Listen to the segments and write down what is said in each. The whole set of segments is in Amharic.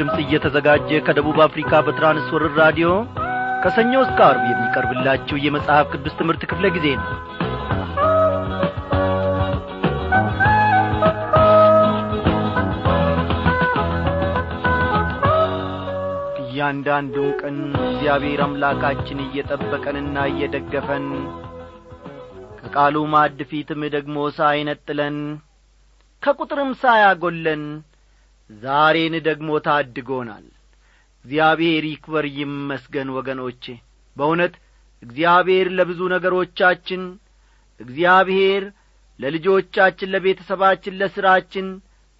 ድምፅ እየተዘጋጀ ከደቡብ አፍሪካ በትራንስወርር ራዲዮ ከሰኞ እስከ አርብ የሚቀርብላችሁ የመጽሐፍ ቅዱስ ትምህርት ክፍለ ጊዜ ነው። እያንዳንዱን ቀን እግዚአብሔር አምላካችን እየጠበቀንና እየደገፈን ከቃሉ ማዕድ ፊትም ደግሞ ሳይነጥለን ከቁጥርም ሳያጐለን ዛሬን ደግሞ ታድጎናል። እግዚአብሔር ይክበር ይመስገን ወገኖቼ። በእውነት እግዚአብሔር ለብዙ ነገሮቻችን እግዚአብሔር ለልጆቻችን ለቤተሰባችን ለሥራችን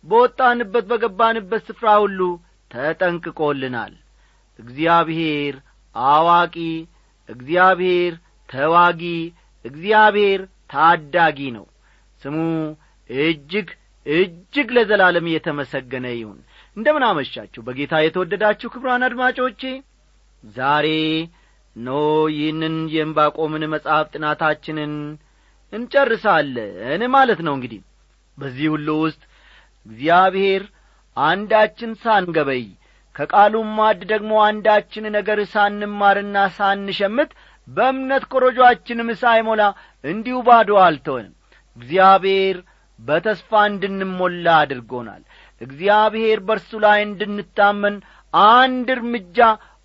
በወጣንበት በገባንበት ስፍራ ሁሉ ተጠንቅቆልናል። እግዚአብሔር አዋቂ እግዚአብሔር ተዋጊ እግዚአብሔር ታዳጊ ነው። ስሙ እጅግ እጅግ ለዘላለም የተመሰገነ ይሁን። እንደምን አመሻችሁ። በጌታ የተወደዳችሁ ክብራን አድማጮቼ ዛሬ ኖ ይህንን የእምባቆምን መጽሐፍ ጥናታችንን እንጨርሳለን ማለት ነው። እንግዲህ በዚህ ሁሉ ውስጥ እግዚአብሔር አንዳችን ሳንገበይ ከቃሉም ማድ ደግሞ አንዳችን ነገር ሳንማርና ሳንሸምት በእምነት ኮረጆአችንም ሳይሞላ እንዲሁ ባዶ አልተወንም። እግዚአብሔር በተስፋ እንድንሞላ አድርጎናል። እግዚአብሔር በርሱ ላይ እንድንታመን አንድ እርምጃ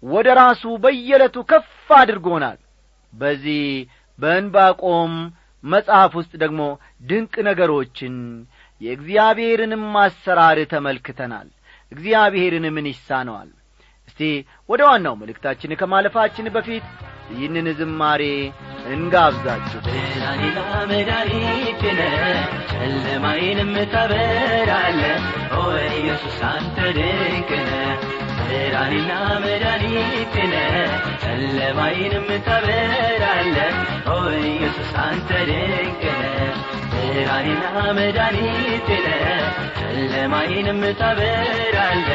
ወደ ራሱ በየዕለቱ ከፍ አድርጎናል። በዚህ በእንባቆም መጽሐፍ ውስጥ ደግሞ ድንቅ ነገሮችን የእግዚአብሔርንም አሰራር ተመልክተናል። እግዚአብሔርን ምን ይሳነዋል እስቲ ወደ ዋናው መልእክታችን ከማለፋችን በፊት ይህንን ዝማሬ እንጋብዛችሁ ብርሃኔና መድኃኒቴነ ጨለማዬንም ታበራለ ኦ ኢየሱስ አንተ ድንቅነ ብርሃኔና መድኃኒቴነ ጨለማዬንም ታበራለ ኦ ኢየሱስ አንተ ድንቅነ ብርሃኔና መድኃኒቴነ ጨለማዬንም ታበራለ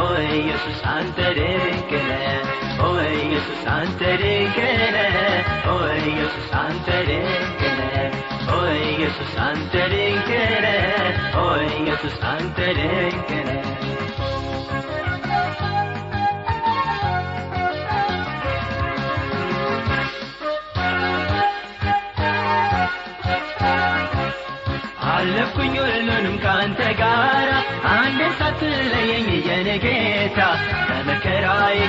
ኦ ኢየሱስ አንተ አንተ ድንቅነ ኦ ኢየሱስ አንተ ድንቅነ ኦ ኢየሱስ አንተ ድንቅነ ኦ ኢየሱስ አንተ ድንቅነ አለፍኩኝ ከአንተ ጋር አንድ ሳትለየኝ የኔ ጌታ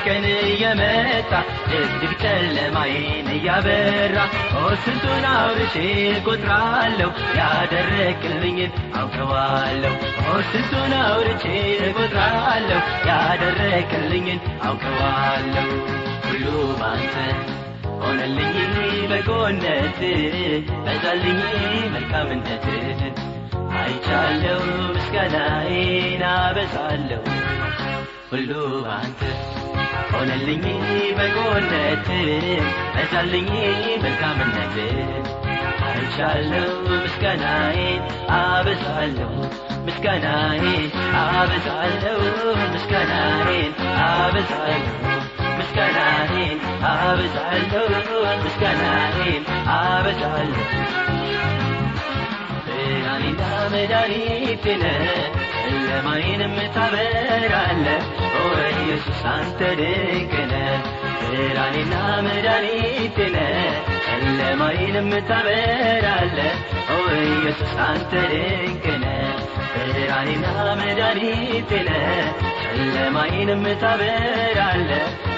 ቀን እየመጣ ድቅድቅ ጨለማዬን እያበራ ኦ ስንቱን አውርቼ ቆጥራለሁ ያደረግልኝን አውቀዋለሁ። ኦ ስንቱን አውርቼ ቆጥራለሁ ያደረግልኝን አውቀዋለሁ። ሁሉ ባንተ ሆነልኝ በጎነት በዛልኝ መልካምነት አይቻለሁ ምስጋናዬን አበዛለሁ። ሁሉ ባንተ ሆነልኝ በጎነት በዛልኝ መልካምነት አይቻለሁ ምስጋናዬን አበዛለሁ ምስጋናዬን አበዛለሁ ምስጋናዬን አበዛለሁ ምስጋናዬን አበዛለሁ ምስጋናዬን አበዛለሁ ብርሃኔና መድኃኒቴነ ጨለማዬንም ታበራለ ኦ ኢየሱስ አንተ ድንቅነ ብርሃኔና መድኃኒቴነ ጨለማዬንም ታበራለ ኦ ኢየሱስ አንተ ድንቅነ ብርሃኔና መድኃኒቴነ ጨለማዬንም ታበራለ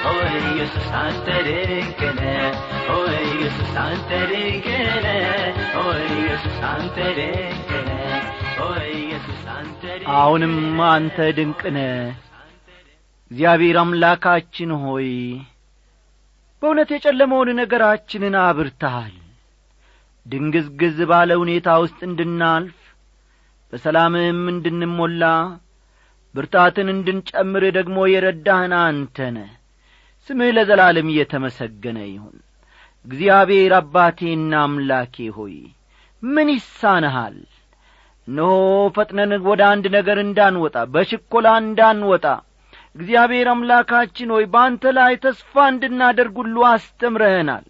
ኦ ኢየሱስ አንተ ድንቅነ ኦ ኢየሱስ አንተ ድንቅነ ኦ ኢየሱስ አንተ ድንቅነ ኦ ኢየሱስ አንተ አሁንም አንተ ድንቅነ እግዚአብሔር አምላካችን ሆይ በእውነት የጨለመውን ነገራችንን አብርተሃል። ድንግዝግዝ ባለ ሁኔታ ውስጥ እንድናልፍ በሰላምህም እንድንሞላ ብርታትን እንድንጨምር ደግሞ የረዳህን አንተነ። ስምህ ለዘላለም እየተመሰገነ ይሁን። እግዚአብሔር አባቴና አምላኬ ሆይ ምን ይሳንሃል? እነሆ ፈጥነን ወደ አንድ ነገር እንዳንወጣ በሽኮላ እንዳንወጣ። እግዚአብሔር አምላካችን ሆይ በአንተ ላይ ተስፋ እንድናደርግ ሁሉ አስተምረህናል።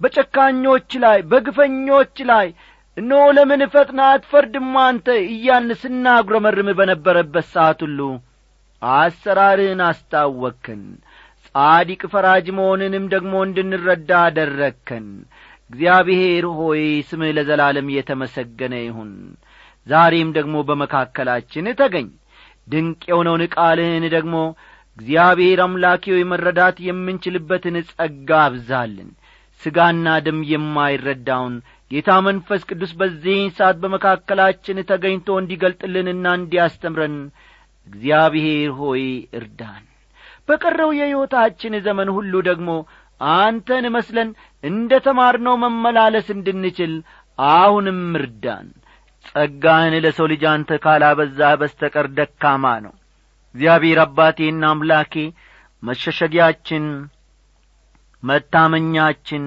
በጨካኞች ላይ በግፈኞች ላይ እነሆ ለምን ፈጥና አትፈርድም አንተ? እያን ስናጉረመርም በነበረበት ሰዓት ሁሉ አሰራርህን አስታወክን። ጻዲቅ ፈራጅ መሆንንም ደግሞ እንድንረዳ አደረግከን። እግዚአብሔር ሆይ ስምህ ለዘላለም የተመሰገነ ይሁን። ዛሬም ደግሞ በመካከላችን ተገኝ። ድንቅ የሆነውን ቃልህን ደግሞ እግዚአብሔር አምላኬ ሆይ መረዳት የምንችልበትን ጸጋ አብዛልን። ሥጋና ደም የማይረዳውን ጌታ መንፈስ ቅዱስ በዚህን ሰዓት በመካከላችን ተገኝቶ እንዲገልጥልንና እንዲያስተምረን እግዚአብሔር ሆይ እርዳን። በቀረው የሕይወታችን ዘመን ሁሉ ደግሞ አንተን መስለን እንደ ተማርነው መመላለስ እንድንችል አሁንም እርዳን። ጸጋህን ለሰው ልጅ አንተ ካላበዛህ በስተቀር ደካማ ነው። እግዚአብሔር አባቴና አምላኬ መሸሸጊያችን መታመኛችን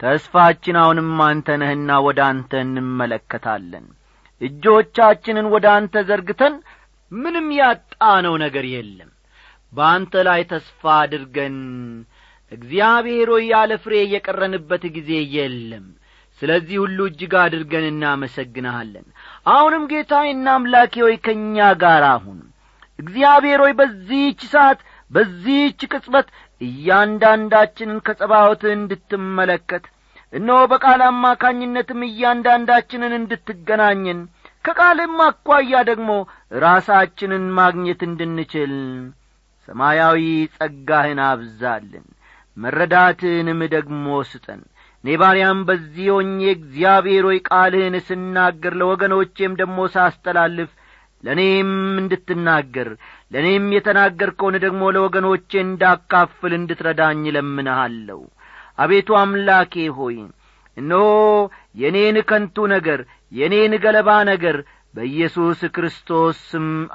ተስፋችን አሁንም አንተ ነህና ወደ አንተ እንመለከታለን። እጆቻችንን ወደ አንተ ዘርግተን ምንም ያጣነው ነገር የለም። በአንተ ላይ ተስፋ አድርገን እግዚአብሔር ሆይ ያለ ፍሬ የቀረንበት ጊዜ የለም። ስለዚህ ሁሉ እጅግ አድርገን እናመሰግንሃለን። አሁንም ጌታዬና አምላኬ ሆይ ከእኛ ጋር አሁን። እግዚአብሔር ሆይ በዚህች ሰዓት በዚህች ቅጽበት እያንዳንዳችንን ከጸባዖት እንድትመለከት እነሆ በቃል አማካኝነትም እያንዳንዳችንን እንድትገናኝን ከቃልም አኳያ ደግሞ ራሳችንን ማግኘት እንድንችል ሰማያዊ ጸጋህን አብዛልን መረዳትህንም ደግሞ ስጠን። እኔ ባሪያም በዚህ ሆኜ እግዚአብሔር ሆይ ቃልህን ስናገር ለወገኖቼም ደግሞ ሳስተላልፍ ለእኔም እንድትናገር ለእኔም የተናገርከውን ደግሞ ለወገኖቼ እንዳካፍል እንድትረዳኝ ለምንሃለሁ አቤቱ አምላኬ ሆይ እነሆ የእኔን ከንቱ ነገር የእኔን ገለባ ነገር በኢየሱስ ክርስቶስ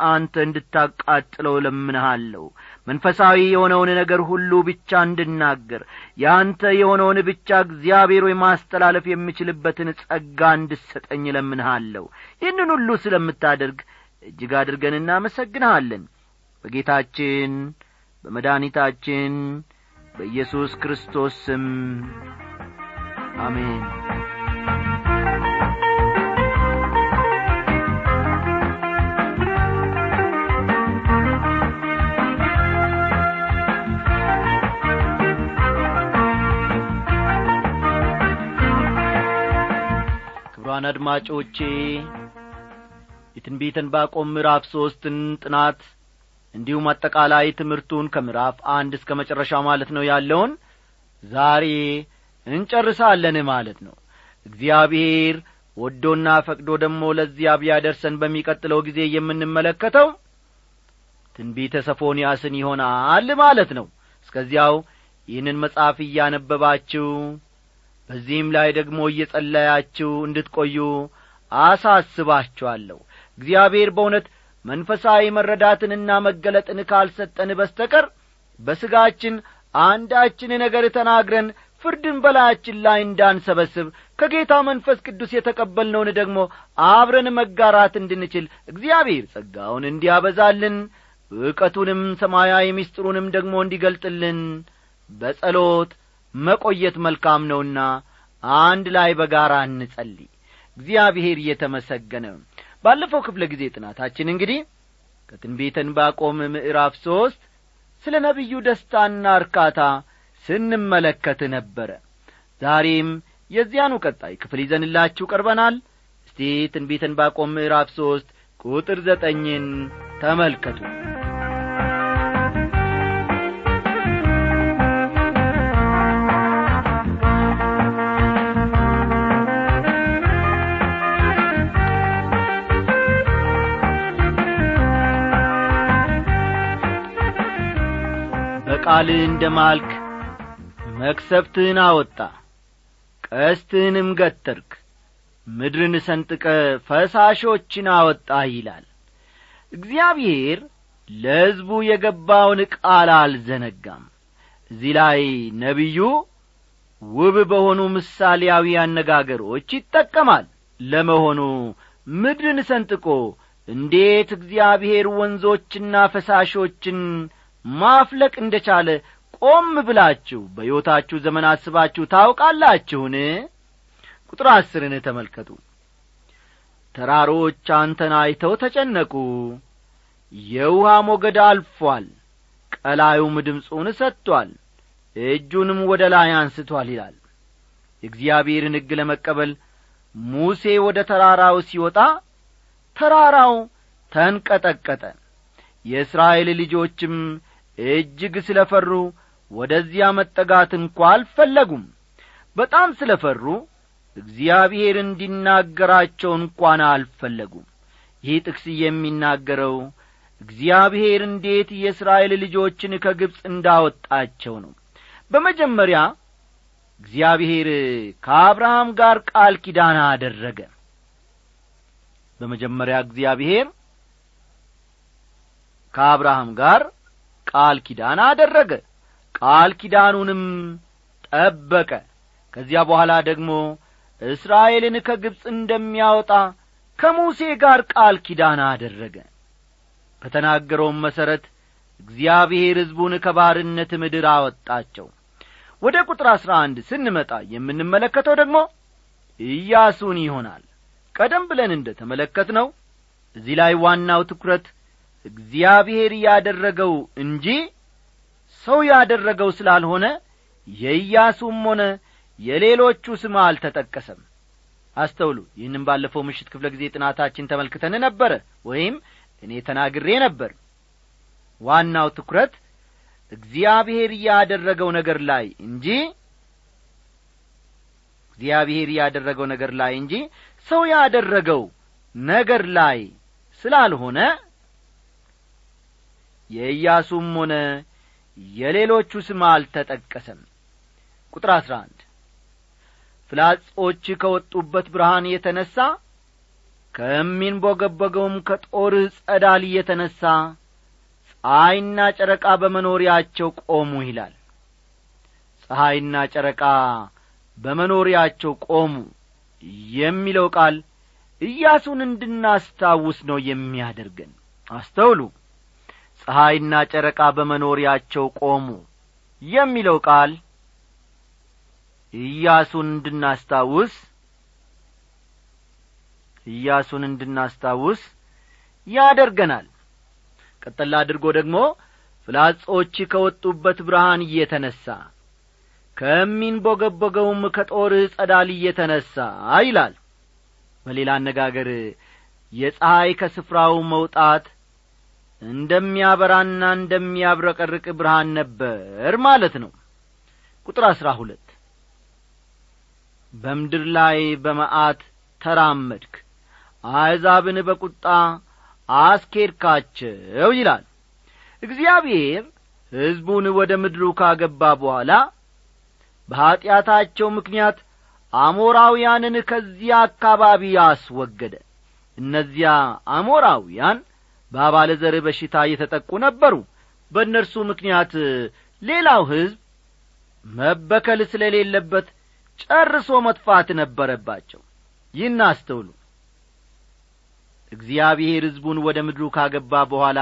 አንተ እንድታቃጥለው ለምንሃለሁ መንፈሳዊ የሆነውን ነገር ሁሉ ብቻ እንድናገር ያንተ የሆነውን ብቻ እግዚአብሔር ወይ ማስተላለፍ የምችልበትን ጸጋ እንድሰጠኝ ለምንሃለሁ ይህንን ሁሉ ስለምታደርግ እጅግ አድርገን እናመሰግንሃለን። በጌታችን በመድኃኒታችን በኢየሱስ ክርስቶስ ስም አሜን። ክቡራን አድማጮቼ የትንቢተ ዕንባቆም ምዕራፍ ሦስትን ጥናት እንዲሁም አጠቃላይ ትምህርቱን ከምዕራፍ አንድ እስከ መጨረሻው ማለት ነው ያለውን ዛሬ እንጨርሳለን ማለት ነው። እግዚአብሔር ወዶና ፈቅዶ ደግሞ ለዚያ ቢያደርሰን በሚቀጥለው ጊዜ የምንመለከተው ትንቢተ ሰፎንያስን ይሆናል ማለት ነው። እስከዚያው ይህንን መጽሐፍ እያነበባችሁ በዚህም ላይ ደግሞ እየጸለያችሁ እንድትቆዩ አሳስባችኋለሁ እግዚአብሔር በእውነት መንፈሳዊ መረዳትንና መገለጥን ካልሰጠን በስተቀር በሥጋችን አንዳችን ነገር ተናግረን ፍርድን በላያችን ላይ እንዳንሰበስብ ከጌታ መንፈስ ቅዱስ የተቀበልነውን ደግሞ አብረን መጋራት እንድንችል እግዚአብሔር ጸጋውን እንዲያበዛልን ዕውቀቱንም ሰማያዊ ምስጢሩንም ደግሞ እንዲገልጥልን በጸሎት መቆየት መልካም ነውና አንድ ላይ በጋራ እንጸልይ። እግዚአብሔር እየተመሰገነ ባለፈው ክፍለ ጊዜ ጥናታችን እንግዲህ ከትንቢተ ዕንባቆም ምዕራፍ ሦስት ስለ ነቢዩ ደስታና እርካታ ስንመለከት ነበረ። ዛሬም የዚያኑ ቀጣይ ክፍል ይዘንላችሁ ቀርበናል። እስቲ ትንቢተ ዕንባቆም ምዕራፍ ሦስት ቁጥር ዘጠኝን ተመልከቱ በቃልህ እንደ ማልክ መክሰፍትህን አወጣ ቀስትህንም ገተርክ ምድርን ሰንጥቀ ፈሳሾችን አወጣ ይላል። እግዚአብሔር ለሕዝቡ የገባውን ቃል አልዘነጋም። እዚህ ላይ ነቢዩ ውብ በሆኑ ምሳሌያዊ አነጋገሮች ይጠቀማል። ለመሆኑ ምድርን ሰንጥቆ እንዴት እግዚአብሔር ወንዞችና ፈሳሾችን ማፍለቅ እንደ ቻለ ቆም ብላችሁ በሕይወታችሁ ዘመን አስባችሁ ታውቃላችሁን? ቁጥር አስርን ተመልከቱ። ተራሮች አንተን አይተው ተጨነቁ። የውሃ ሞገድ አልፏል። ቀላዩም ድምፁን ሰጥቶአል እጁንም ወደ ላይ አንስቶአል ይላል። የእግዚአብሔርን ሕግ ለመቀበል ሙሴ ወደ ተራራው ሲወጣ ተራራው ተንቀጠቀጠ። የእስራኤል ልጆችም እጅግ ስለ ፈሩ ወደዚያ መጠጋት እንኳ አልፈለጉም። በጣም ስለ ፈሩ እግዚአብሔር እንዲናገራቸው እንኳን አልፈለጉም። ይህ ጥቅስ የሚናገረው እግዚአብሔር እንዴት የእስራኤል ልጆችን ከግብፅ እንዳወጣቸው ነው። በመጀመሪያ እግዚአብሔር ከአብርሃም ጋር ቃል ኪዳን አደረገ። በመጀመሪያ እግዚአብሔር ከአብርሃም ጋር ቃል ኪዳን አደረገ። ቃል ኪዳኑንም ጠበቀ። ከዚያ በኋላ ደግሞ እስራኤልን ከግብፅ እንደሚያወጣ ከሙሴ ጋር ቃል ኪዳን አደረገ። በተናገረውም መሠረት እግዚአብሔር ሕዝቡን ከባርነት ምድር አወጣቸው። ወደ ቁጥር አሥራ አንድ ስንመጣ የምንመለከተው ደግሞ ኢያሱን ይሆናል። ቀደም ብለን እንደ ተመለከት ነው እዚህ ላይ ዋናው ትኩረት እግዚአብሔር ያደረገው እንጂ ሰው ያደረገው ስላልሆነ የኢያሱም ሆነ የሌሎቹ ስም አልተጠቀሰም። አስተውሉ። ይህንም ባለፈው ምሽት ክፍለ ጊዜ ጥናታችን ተመልክተን ነበረ ወይም እኔ ተናግሬ ነበር። ዋናው ትኩረት እግዚአብሔር ያደረገው ነገር ላይ እንጂ እግዚአብሔር ያደረገው ነገር ላይ እንጂ ሰው ያደረገው ነገር ላይ ስላልሆነ የኢያሱም ሆነ የሌሎቹ ስም አልተጠቀሰም። ቁጥር አሥራ አንድ ፍላጾች ከወጡበት ብርሃን የተነሣ ከሚንቦገበገውም ከጦርህ ጸዳል የተነሣ ፀሐይና ጨረቃ በመኖሪያቸው ቆሙ ይላል። ፀሐይና ጨረቃ በመኖሪያቸው ቆሙ የሚለው ቃል ኢያሱን እንድናስታውስ ነው የሚያደርገን። አስተውሉ ፀሐይና ጨረቃ በመኖሪያቸው ቆሙ የሚለው ቃል ኢያሱን እንድናስታውስ ኢያሱን እንድናስታውስ ያደርገናል። ቀጠላ አድርጎ ደግሞ ፍላጾች ከወጡበት ብርሃን እየተነሣ ከሚንቦገቦገውም ከጦርህ ጸዳል እየተነሣ ይላል። በሌላ አነጋገር የፀሐይ ከስፍራው መውጣት እንደሚያበራና እንደሚያብረቀርቅ ብርሃን ነበር ማለት ነው። ቁጥር አሥራ ሁለት በምድር ላይ በመዓት ተራመድክ አሕዛብን በቁጣ አስኬድካቸው ይላል። እግዚአብሔር ሕዝቡን ወደ ምድሩ ካገባ በኋላ በኀጢአታቸው ምክንያት አሞራውያንን ከዚያ አካባቢ አስወገደ። እነዚያ አሞራውያን በአባለ ዘር በሽታ የተጠቁ ነበሩ። በእነርሱ ምክንያት ሌላው ሕዝብ መበከል ስለሌለበት ጨርሶ መጥፋት ነበረባቸው። ይህን አስተውሉ። እግዚአብሔር ሕዝቡን ወደ ምድሩ ካገባ በኋላ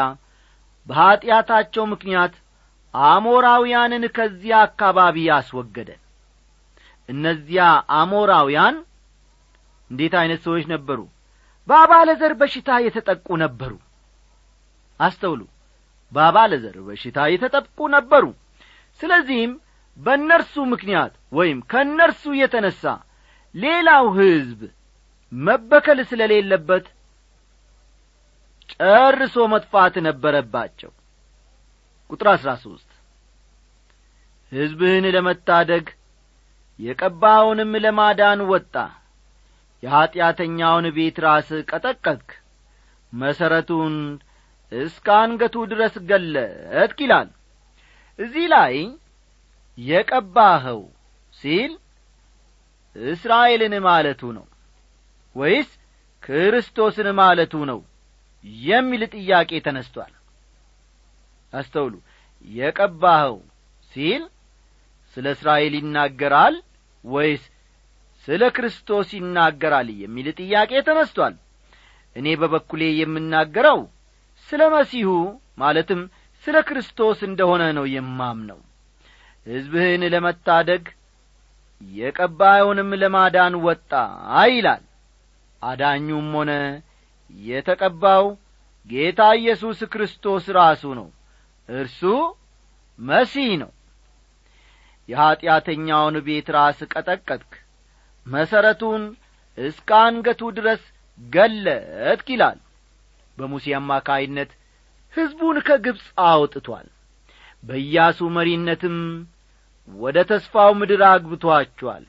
በኀጢአታቸው ምክንያት አሞራውያንን ከዚያ አካባቢ አስወገደ። እነዚያ አሞራውያን እንዴት ዐይነት ሰዎች ነበሩ? በአባለ ዘር በሽታ የተጠቁ ነበሩ አስተውሉ። በአባለ ዘር በሽታ የተጠቁ ነበሩ። ስለዚህም በእነርሱ ምክንያት ወይም ከእነርሱ የተነሣ ሌላው ሕዝብ መበከል ስለሌለበት ጨርሶ መጥፋት ነበረባቸው። ቁጥር አሥራ ሦስት ሕዝብህን ለመታደግ የቀባውንም ለማዳን ወጣ። የኀጢአተኛውን ቤት ራስ ቀጠቀጥክ መሠረቱን እስከ አንገቱ ድረስ ገለጥክ ይላል። እዚህ ላይ የቀባኸው ሲል እስራኤልን ማለቱ ነው ወይስ ክርስቶስን ማለቱ ነው የሚል ጥያቄ ተነስቷል። አስተውሉ። የቀባኸው ሲል ስለ እስራኤል ይናገራል ወይስ ስለ ክርስቶስ ይናገራል የሚል ጥያቄ ተነስቷል። እኔ በበኩሌ የምናገረው ስለ መሲሁ ማለትም ስለ ክርስቶስ እንደሆነ ነው የማምነው። ሕዝብህን ለመታደግ የቀባዩንም ለማዳን ወጣ ይላል። አዳኙም ሆነ የተቀባው ጌታ ኢየሱስ ክርስቶስ ራሱ ነው። እርሱ መሲህ ነው። የኀጢአተኛውን ቤት ራስ ቀጠቀጥክ መሠረቱን እስከ አንገቱ ድረስ ገለጥክ ይላል በሙሴ አማካይነት ሕዝቡን ከግብፅ አውጥቷል። በኢያሱ መሪነትም ወደ ተስፋው ምድር አግብቶአቸዋል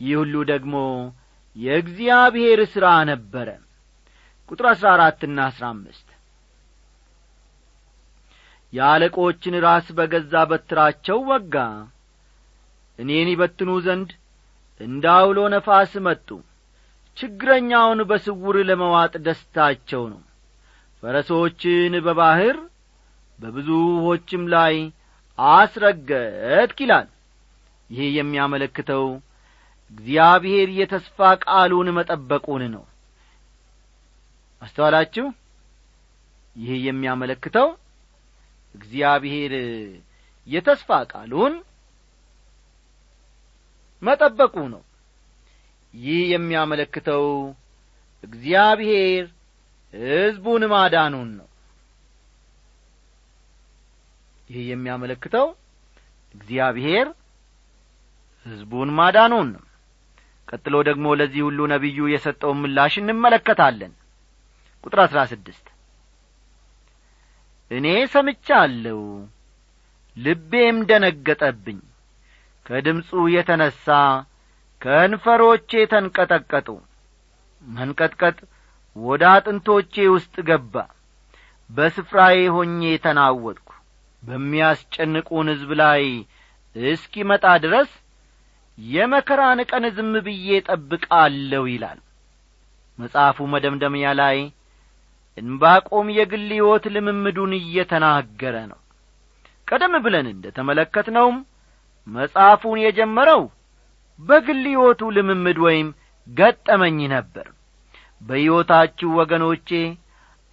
ይህ ሁሉ ደግሞ የእግዚአብሔር ሥራ ነበረ። ቁጥር አሥራ አራትና አሥራ አምስት የአለቆችን ራስ በገዛ በትራቸው ወጋ። እኔን ይበትኑ ዘንድ እንዳውሎ ነፋስ መጡ። ችግረኛውን በስውር ለመዋጥ ደስታቸው ነው ፈረሶችን በባሕር በብዙ ውሆችም ላይ አስረገጥክ ይላል። ይህ የሚያመለክተው እግዚአብሔር የተስፋ ቃሉን መጠበቁን ነው። አስተዋላችሁ? ይህ የሚያመለክተው እግዚአብሔር የተስፋ ቃሉን መጠበቁ ነው። ይህ የሚያመለክተው እግዚአብሔር ሕዝቡን ማዳኑን ነው። ይህ የሚያመለክተው እግዚአብሔር ሕዝቡን ማዳኑን ነው። ቀጥሎ ደግሞ ለዚህ ሁሉ ነቢዩ የሰጠውን ምላሽ እንመለከታለን። ቁጥር አሥራ ስድስት እኔ ሰምቻለሁ ልቤም ደነገጠብኝ ከድምፁ የተነሣ ከንፈሮቼ ተንቀጠቀጡ። መንቀጥቀጥ ወደ አጥንቶቼ ውስጥ ገባ። በስፍራዬ ሆኜ ተናወጥኩ። በሚያስጨንቁን ሕዝብ ላይ እስኪመጣ ድረስ የመከራን ቀን ዝም ብዬ ጠብቃለሁ ይላል። መጽሐፉ መደምደሚያ ላይ እንባቆም የግል ሕይወት ልምምዱን እየተናገረ ነው። ቀደም ብለን እንደ ተመለከትነውም መጽሐፉን የጀመረው በግል ሕይወቱ ልምምድ ወይም ገጠመኝ ነበር በሕይወታችሁ ወገኖቼ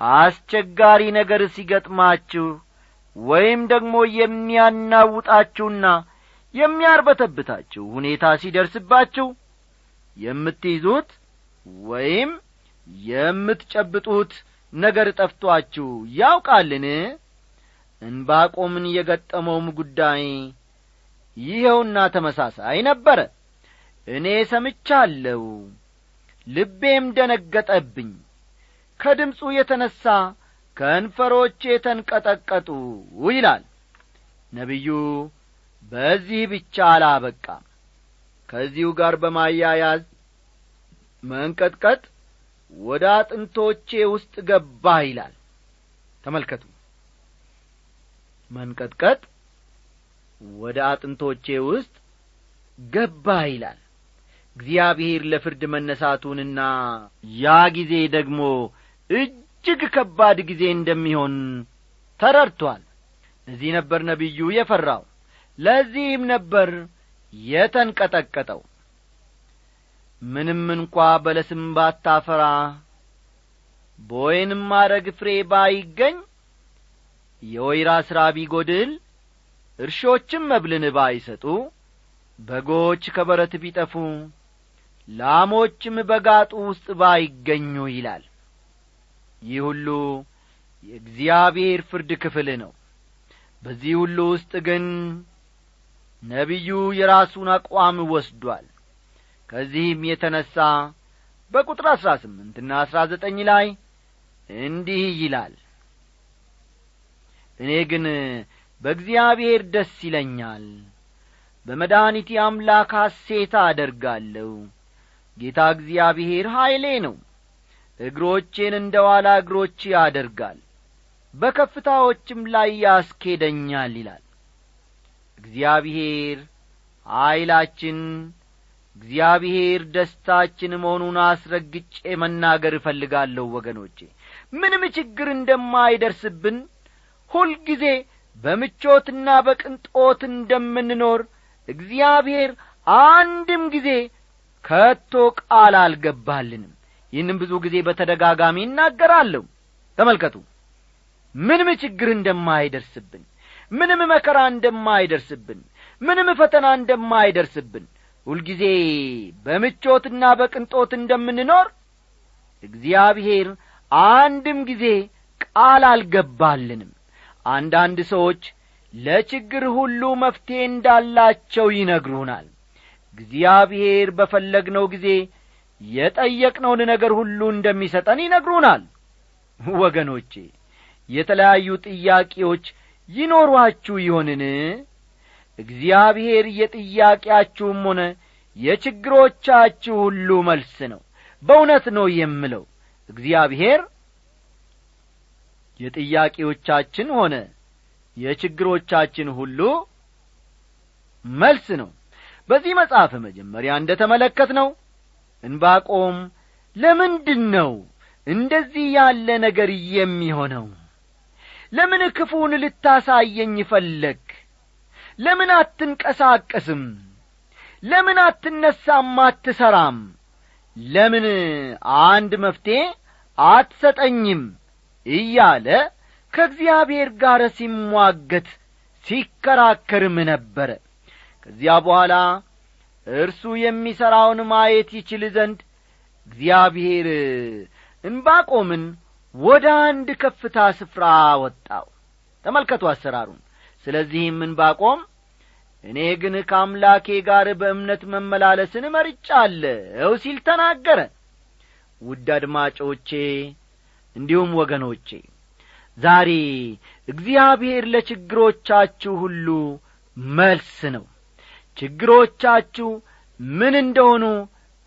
አስቸጋሪ ነገር ሲገጥማችሁ ወይም ደግሞ የሚያናውጣችሁና የሚያርበተብታችሁ ሁኔታ ሲደርስባችሁ የምትይዙት ወይም የምትጨብጡት ነገር ጠፍቶአችሁ ያውቃልን? እንባቆምን የገጠመውም ጉዳይ ይኸውና ተመሳሳይ ነበረ። እኔ ሰምቻለሁ ልቤም ደነገጠብኝ። ከድምፁ የተነሣ ከንፈሮቼ ተንቀጠቀጡ ይላል። ነቢዩ በዚህ ብቻ አላበቃም ከዚሁ ጋር በማያያዝ መንቀጥቀጥ ወደ አጥንቶቼ ውስጥ ገባ ይላል። ተመልከቱ። መንቀጥቀጥ ወደ አጥንቶቼ ውስጥ ገባ ይላል እግዚአብሔር ለፍርድ መነሳቱንና ያ ጊዜ ደግሞ እጅግ ከባድ ጊዜ እንደሚሆን ተረድቷል። እዚህ ነበር ነቢዩ የፈራው ለዚህም ነበር የተንቀጠቀጠው። ምንም እንኳ በለስም ባታፈራ በወይንም ማረግ ፍሬ ባይገኝ የወይራ ሥራ ቢጐድል እርሾችም መብልን ባይሰጡ በጎች ከበረት ቢጠፉ ላሞችም በጋጡ ውስጥ ባይገኙ ይላል። ይህ ሁሉ የእግዚአብሔር ፍርድ ክፍል ነው። በዚህ ሁሉ ውስጥ ግን ነቢዩ የራሱን አቋም ወስዷል። ከዚህም የተነሣ በቁጥር አሥራ ስምንትና አሥራ ዘጠኝ ላይ እንዲህ ይላል። እኔ ግን በእግዚአብሔር ደስ ይለኛል። በመድኃኒቴ አምላክ ሐሴታ አደርጋለሁ ጌታ እግዚአብሔር ኀይሌ ነው። እግሮቼን እንደ ዋላ እግሮች ያደርጋል በከፍታዎችም ላይ ያስኬደኛል ይላል። እግዚአብሔር ኀይላችን እግዚአብሔር ደስታችን መሆኑን አስረግጬ መናገር እፈልጋለሁ ወገኖቼ። ምንም ችግር እንደማይደርስብን ሁልጊዜ በምቾትና በቅንጦት እንደምንኖር እግዚአብሔር አንድም ጊዜ ከቶ ቃል አልገባልንም። ይህንም ብዙ ጊዜ በተደጋጋሚ እናገራለሁ። ተመልከቱ። ምንም ችግር እንደማይደርስብን ምንም መከራ እንደማይደርስብን ምንም ፈተና እንደማይደርስብን ሁልጊዜ በምቾትና በቅንጦት እንደምንኖር እግዚአብሔር አንድም ጊዜ ቃል አልገባልንም። አንዳንድ ሰዎች ለችግር ሁሉ መፍትሔ እንዳላቸው ይነግሩናል እግዚአብሔር በፈለግነው ጊዜ የጠየቅነውን ነገር ሁሉ እንደሚሰጠን ይነግሩናል። ወገኖቼ የተለያዩ ጥያቄዎች ይኖሯችሁ ይሆንን? እግዚአብሔር የጥያቄያችሁም ሆነ የችግሮቻችሁ ሁሉ መልስ ነው። በእውነት ነው የምለው። እግዚአብሔር የጥያቄዎቻችን ሆነ የችግሮቻችን ሁሉ መልስ ነው በዚህ መጽሐፍ መጀመሪያ እንደ ተመለከት ነው እንባቆም ለምንድን ነው እንደዚህ ያለ ነገር የሚሆነው? ለምን ክፉን ልታሳየኝ ፈለግ? ለምን አትንቀሳቀስም? ለምን አትነሳም? አትሠራም ለምን አንድ መፍትሔ አትሰጠኝም? እያለ ከእግዚአብሔር ጋር ሲሟገት ሲከራከርም ነበረ ከዚያ በኋላ እርሱ የሚሠራውን ማየት ይችል ዘንድ እግዚአብሔር እንባቆምን ወደ አንድ ከፍታ ስፍራ ወጣው። ተመልከቱ አሰራሩን። ስለዚህም እንባቆም እኔ ግን ከአምላኬ ጋር በእምነት መመላለስን መርጫለሁ ሲል ተናገረ። ውድ አድማጮቼ እንዲሁም ወገኖቼ ዛሬ እግዚአብሔር ለችግሮቻችሁ ሁሉ መልስ ነው ችግሮቻችሁ ምን እንደሆኑ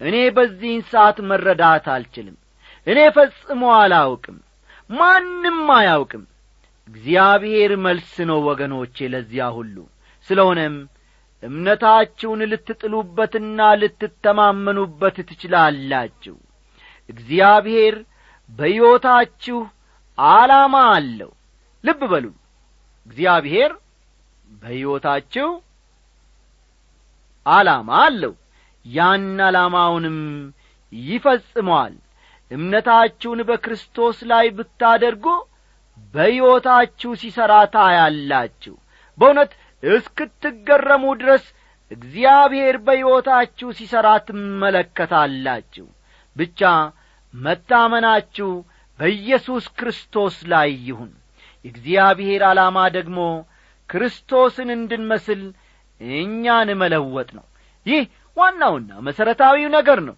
እኔ በዚህን ሰዓት መረዳት አልችልም። እኔ ፈጽሞ አላውቅም ማንም አያውቅም። እግዚአብሔር መልስ ነው ወገኖቼ ለዚያ ሁሉ። ስለሆነም እምነታችሁን ልትጥሉበትና ልትተማመኑበት ትችላላችሁ። እግዚአብሔር በሕይወታችሁ ዓላማ አለው። ልብ በሉ። እግዚአብሔር በሕይወታችሁ ዓላማ አለው። ያን ዓላማውንም ይፈጽመዋል። እምነታችሁን በክርስቶስ ላይ ብታደርጉ በሕይወታችሁ ሲሠራ ታያላችሁ። በእውነት እስክትገረሙ ድረስ እግዚአብሔር በሕይወታችሁ ሲሠራ ትመለከታላችሁ። ብቻ መታመናችሁ በኢየሱስ ክርስቶስ ላይ ይሁን። የእግዚአብሔር ዓላማ ደግሞ ክርስቶስን እንድንመስል እኛን መለወጥ ነው። ይህ ዋናውና መሠረታዊው ነገር ነው።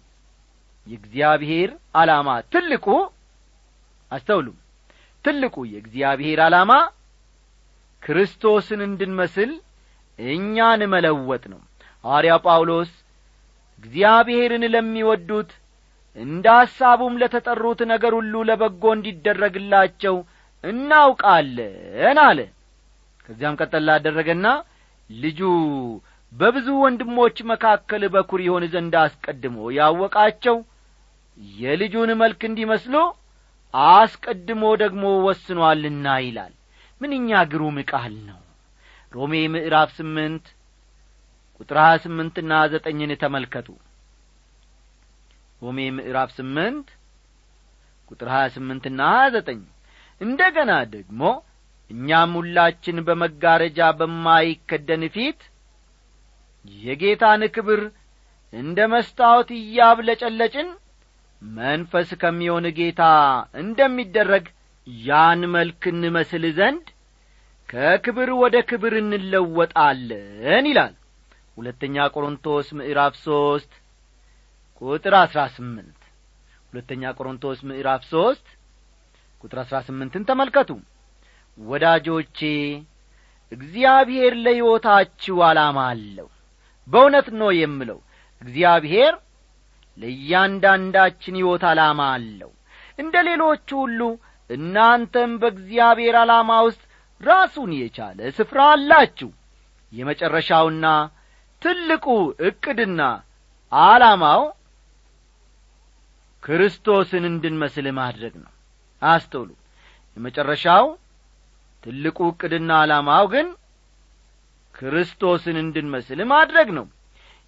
የእግዚአብሔር ዓላማ ትልቁ አስተውሉ ትልቁ የእግዚአብሔር ዓላማ ክርስቶስን እንድንመስል እኛን መለወጥ ነው። ሐዋርያ ጳውሎስ እግዚአብሔርን ለሚወዱት እንደ ሐሳቡም ለተጠሩት ነገር ሁሉ ለበጎ እንዲደረግላቸው እናውቃለን አለ። ከዚያም ቀጠላ አደረገና ልጁ በብዙ ወንድሞች መካከል በኩር ይሆን ዘንድ አስቀድሞ ያወቃቸው የልጁን መልክ እንዲመስሉ አስቀድሞ ደግሞ ወስኗልና ይላል። ምንኛ ግሩም ቃል ነው! ሮሜ ምዕራፍ ስምንት ቁጥር ሀያ ስምንትና ዘጠኝን ተመልከቱ። ሮሜ ምዕራፍ ስምንት ቁጥር ሀያ ስምንትና ሀያ ዘጠኝ። እንደ ገና ደግሞ እኛም ሁላችን በመጋረጃ በማይከደን ፊት የጌታን ክብር እንደ መስታወት እያብለጨለጭን መንፈስ ከሚሆን ጌታ እንደሚደረግ ያን መልክ እንመስል ዘንድ ከክብር ወደ ክብር እንለወጣለን ይላል። ሁለተኛ ቆሮንቶስ ምዕራፍ ሦስት ቁጥር አሥራ ስምንት። ሁለተኛ ቆሮንቶስ ምዕራፍ ሦስት ቁጥር አሥራ ስምንትን ተመልከቱ ወዳጆቼ እግዚአብሔር ለሕይወታችሁ ዓላማ አለው። በእውነት ነው የምለው እግዚአብሔር ለእያንዳንዳችን ሕይወት ዓላማ አለው። እንደ ሌሎቹ ሁሉ እናንተም በእግዚአብሔር ዓላማ ውስጥ ራሱን የቻለ ስፍራ አላችሁ። የመጨረሻውና ትልቁ ዕቅድና ዓላማው ክርስቶስን እንድንመስል ማድረግ ነው። አስተውሉ። የመጨረሻው ትልቁ ዕቅድና ዓላማው ግን ክርስቶስን እንድንመስል ማድረግ ነው።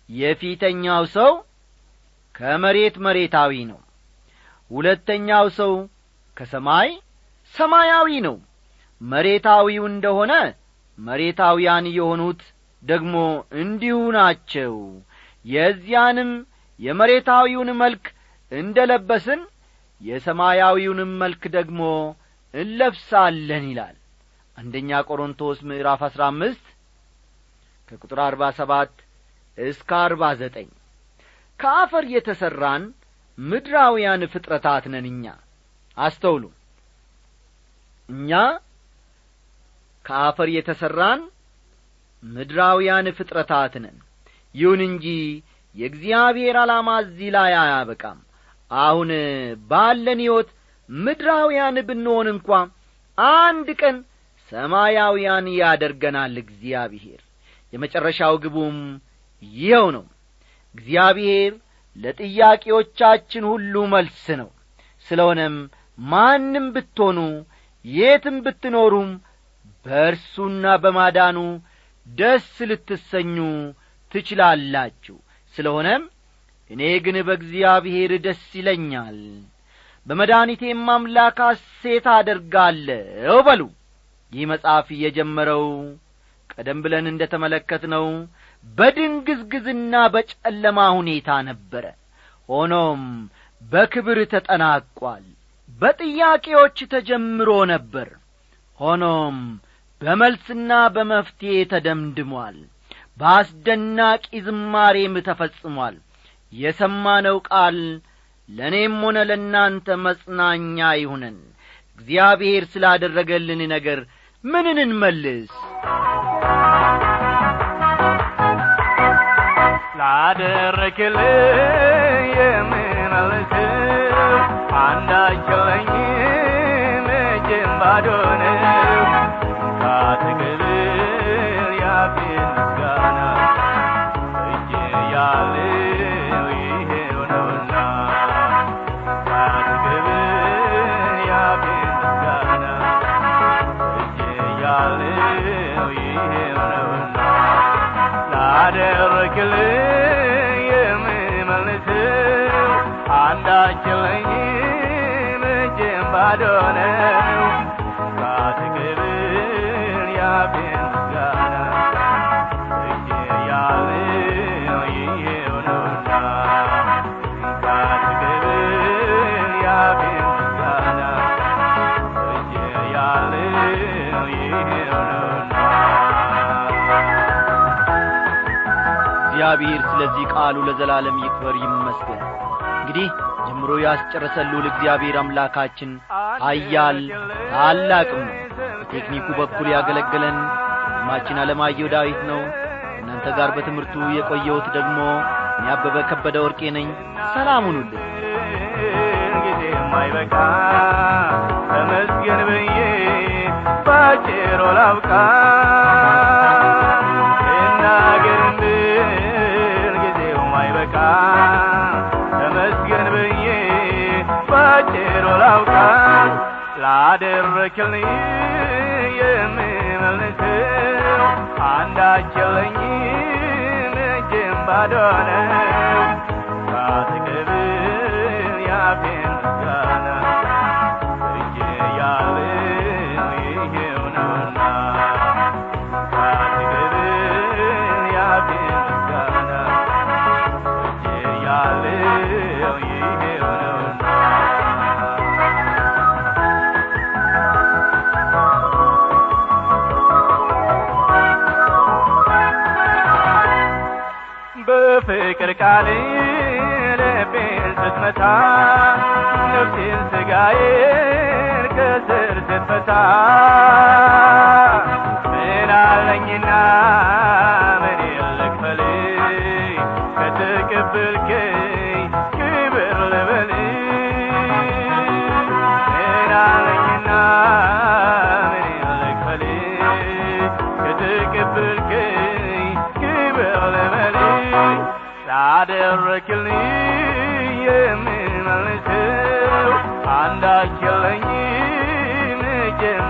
የፊተኛው ሰው ከመሬት መሬታዊ ነው። ሁለተኛው ሰው ከሰማይ ሰማያዊ ነው። መሬታዊው እንደሆነ መሬታውያን የሆኑት ደግሞ እንዲሁ ናቸው። የዚያንም የመሬታዊውን መልክ እንደ ለበስን የሰማያዊውንም መልክ ደግሞ እንለብሳለን ይላል አንደኛ ቆሮንቶስ ምዕራፍ አሥራ አምስት ከቁጥር አርባ ሰባት እስከ አርባ ዘጠኝ። ከአፈር የተሠራን ምድራውያን ፍጥረታት ነን እኛ አስተውሉ። እኛ ከአፈር የተሠራን ምድራውያን ፍጥረታት ነን። ይሁን እንጂ የእግዚአብሔር ዓላማ እዚህ ላይ አያበቃም። አሁን ባለን ሕይወት ምድራውያን ብንሆን እንኳ አንድ ቀን ሰማያውያን ያደርገናል እግዚአብሔር። የመጨረሻው ግቡም ይኸው ነው። እግዚአብሔር ለጥያቄዎቻችን ሁሉ መልስ ነው። ስለሆነም ማንም ብትሆኑ የትም ብትኖሩም በእርሱና በማዳኑ ደስ ልትሰኙ ትችላላችሁ። ስለሆነም እኔ ግን በእግዚአብሔር ደስ ይለኛል። በመድኃኒቴም አምላክ ሐሴት አደርጋለሁ በሉ ይህ መጽሐፍ የጀመረው ቀደም ብለን እንደ ተመለከትነው በድንግዝግዝና በጨለማ ሁኔታ ነበረ። ሆኖም በክብር ተጠናቋል በጥያቄዎች ተጀምሮ ነበር። ሆኖም በመልስና በመፍትሔ ተደምድሟል በአስደናቂ ዝማሬም ተፈጽሟል። የሰማነው ቃል ለእኔም ሆነ ለእናንተ መጽናኛ ይሁነን። እግዚአብሔር ስላደረገልን ነገር ምንን እንመልስ? ላደረክልኝ የምመልሰው አንዳች የለኝም እጄም እግዚአብሔር ስለዚህ ቃሉ ለዘላለም ይክበር ይመስገን። እንግዲህ ጀምሮ ያስጨረሰሉል እግዚአብሔር አምላካችን ሀያል ታላቅም በቴክኒኩ በኩል ያገለገለን ወንድማችን አለማየሁ ዳዊት ነው። እናንተ ጋር በትምህርቱ የቆየሁት ደግሞ እኔ ከበደ ወርቄ ነኝ። ሰላም ሁኑልን ጊዜ የማይበቃ ተመስገን ብዬ ባጭሩ ላብቃ ላደረክልኝ የምመልሰው አንዳች የለኝም እጄም ባዶ ነው ቃል ልቤን ስትመታ ነፍሴን ስጋዬን ከስር ስትፈታ ላደረክልኝ የምመልሰው አንዳች የለኝም እጄም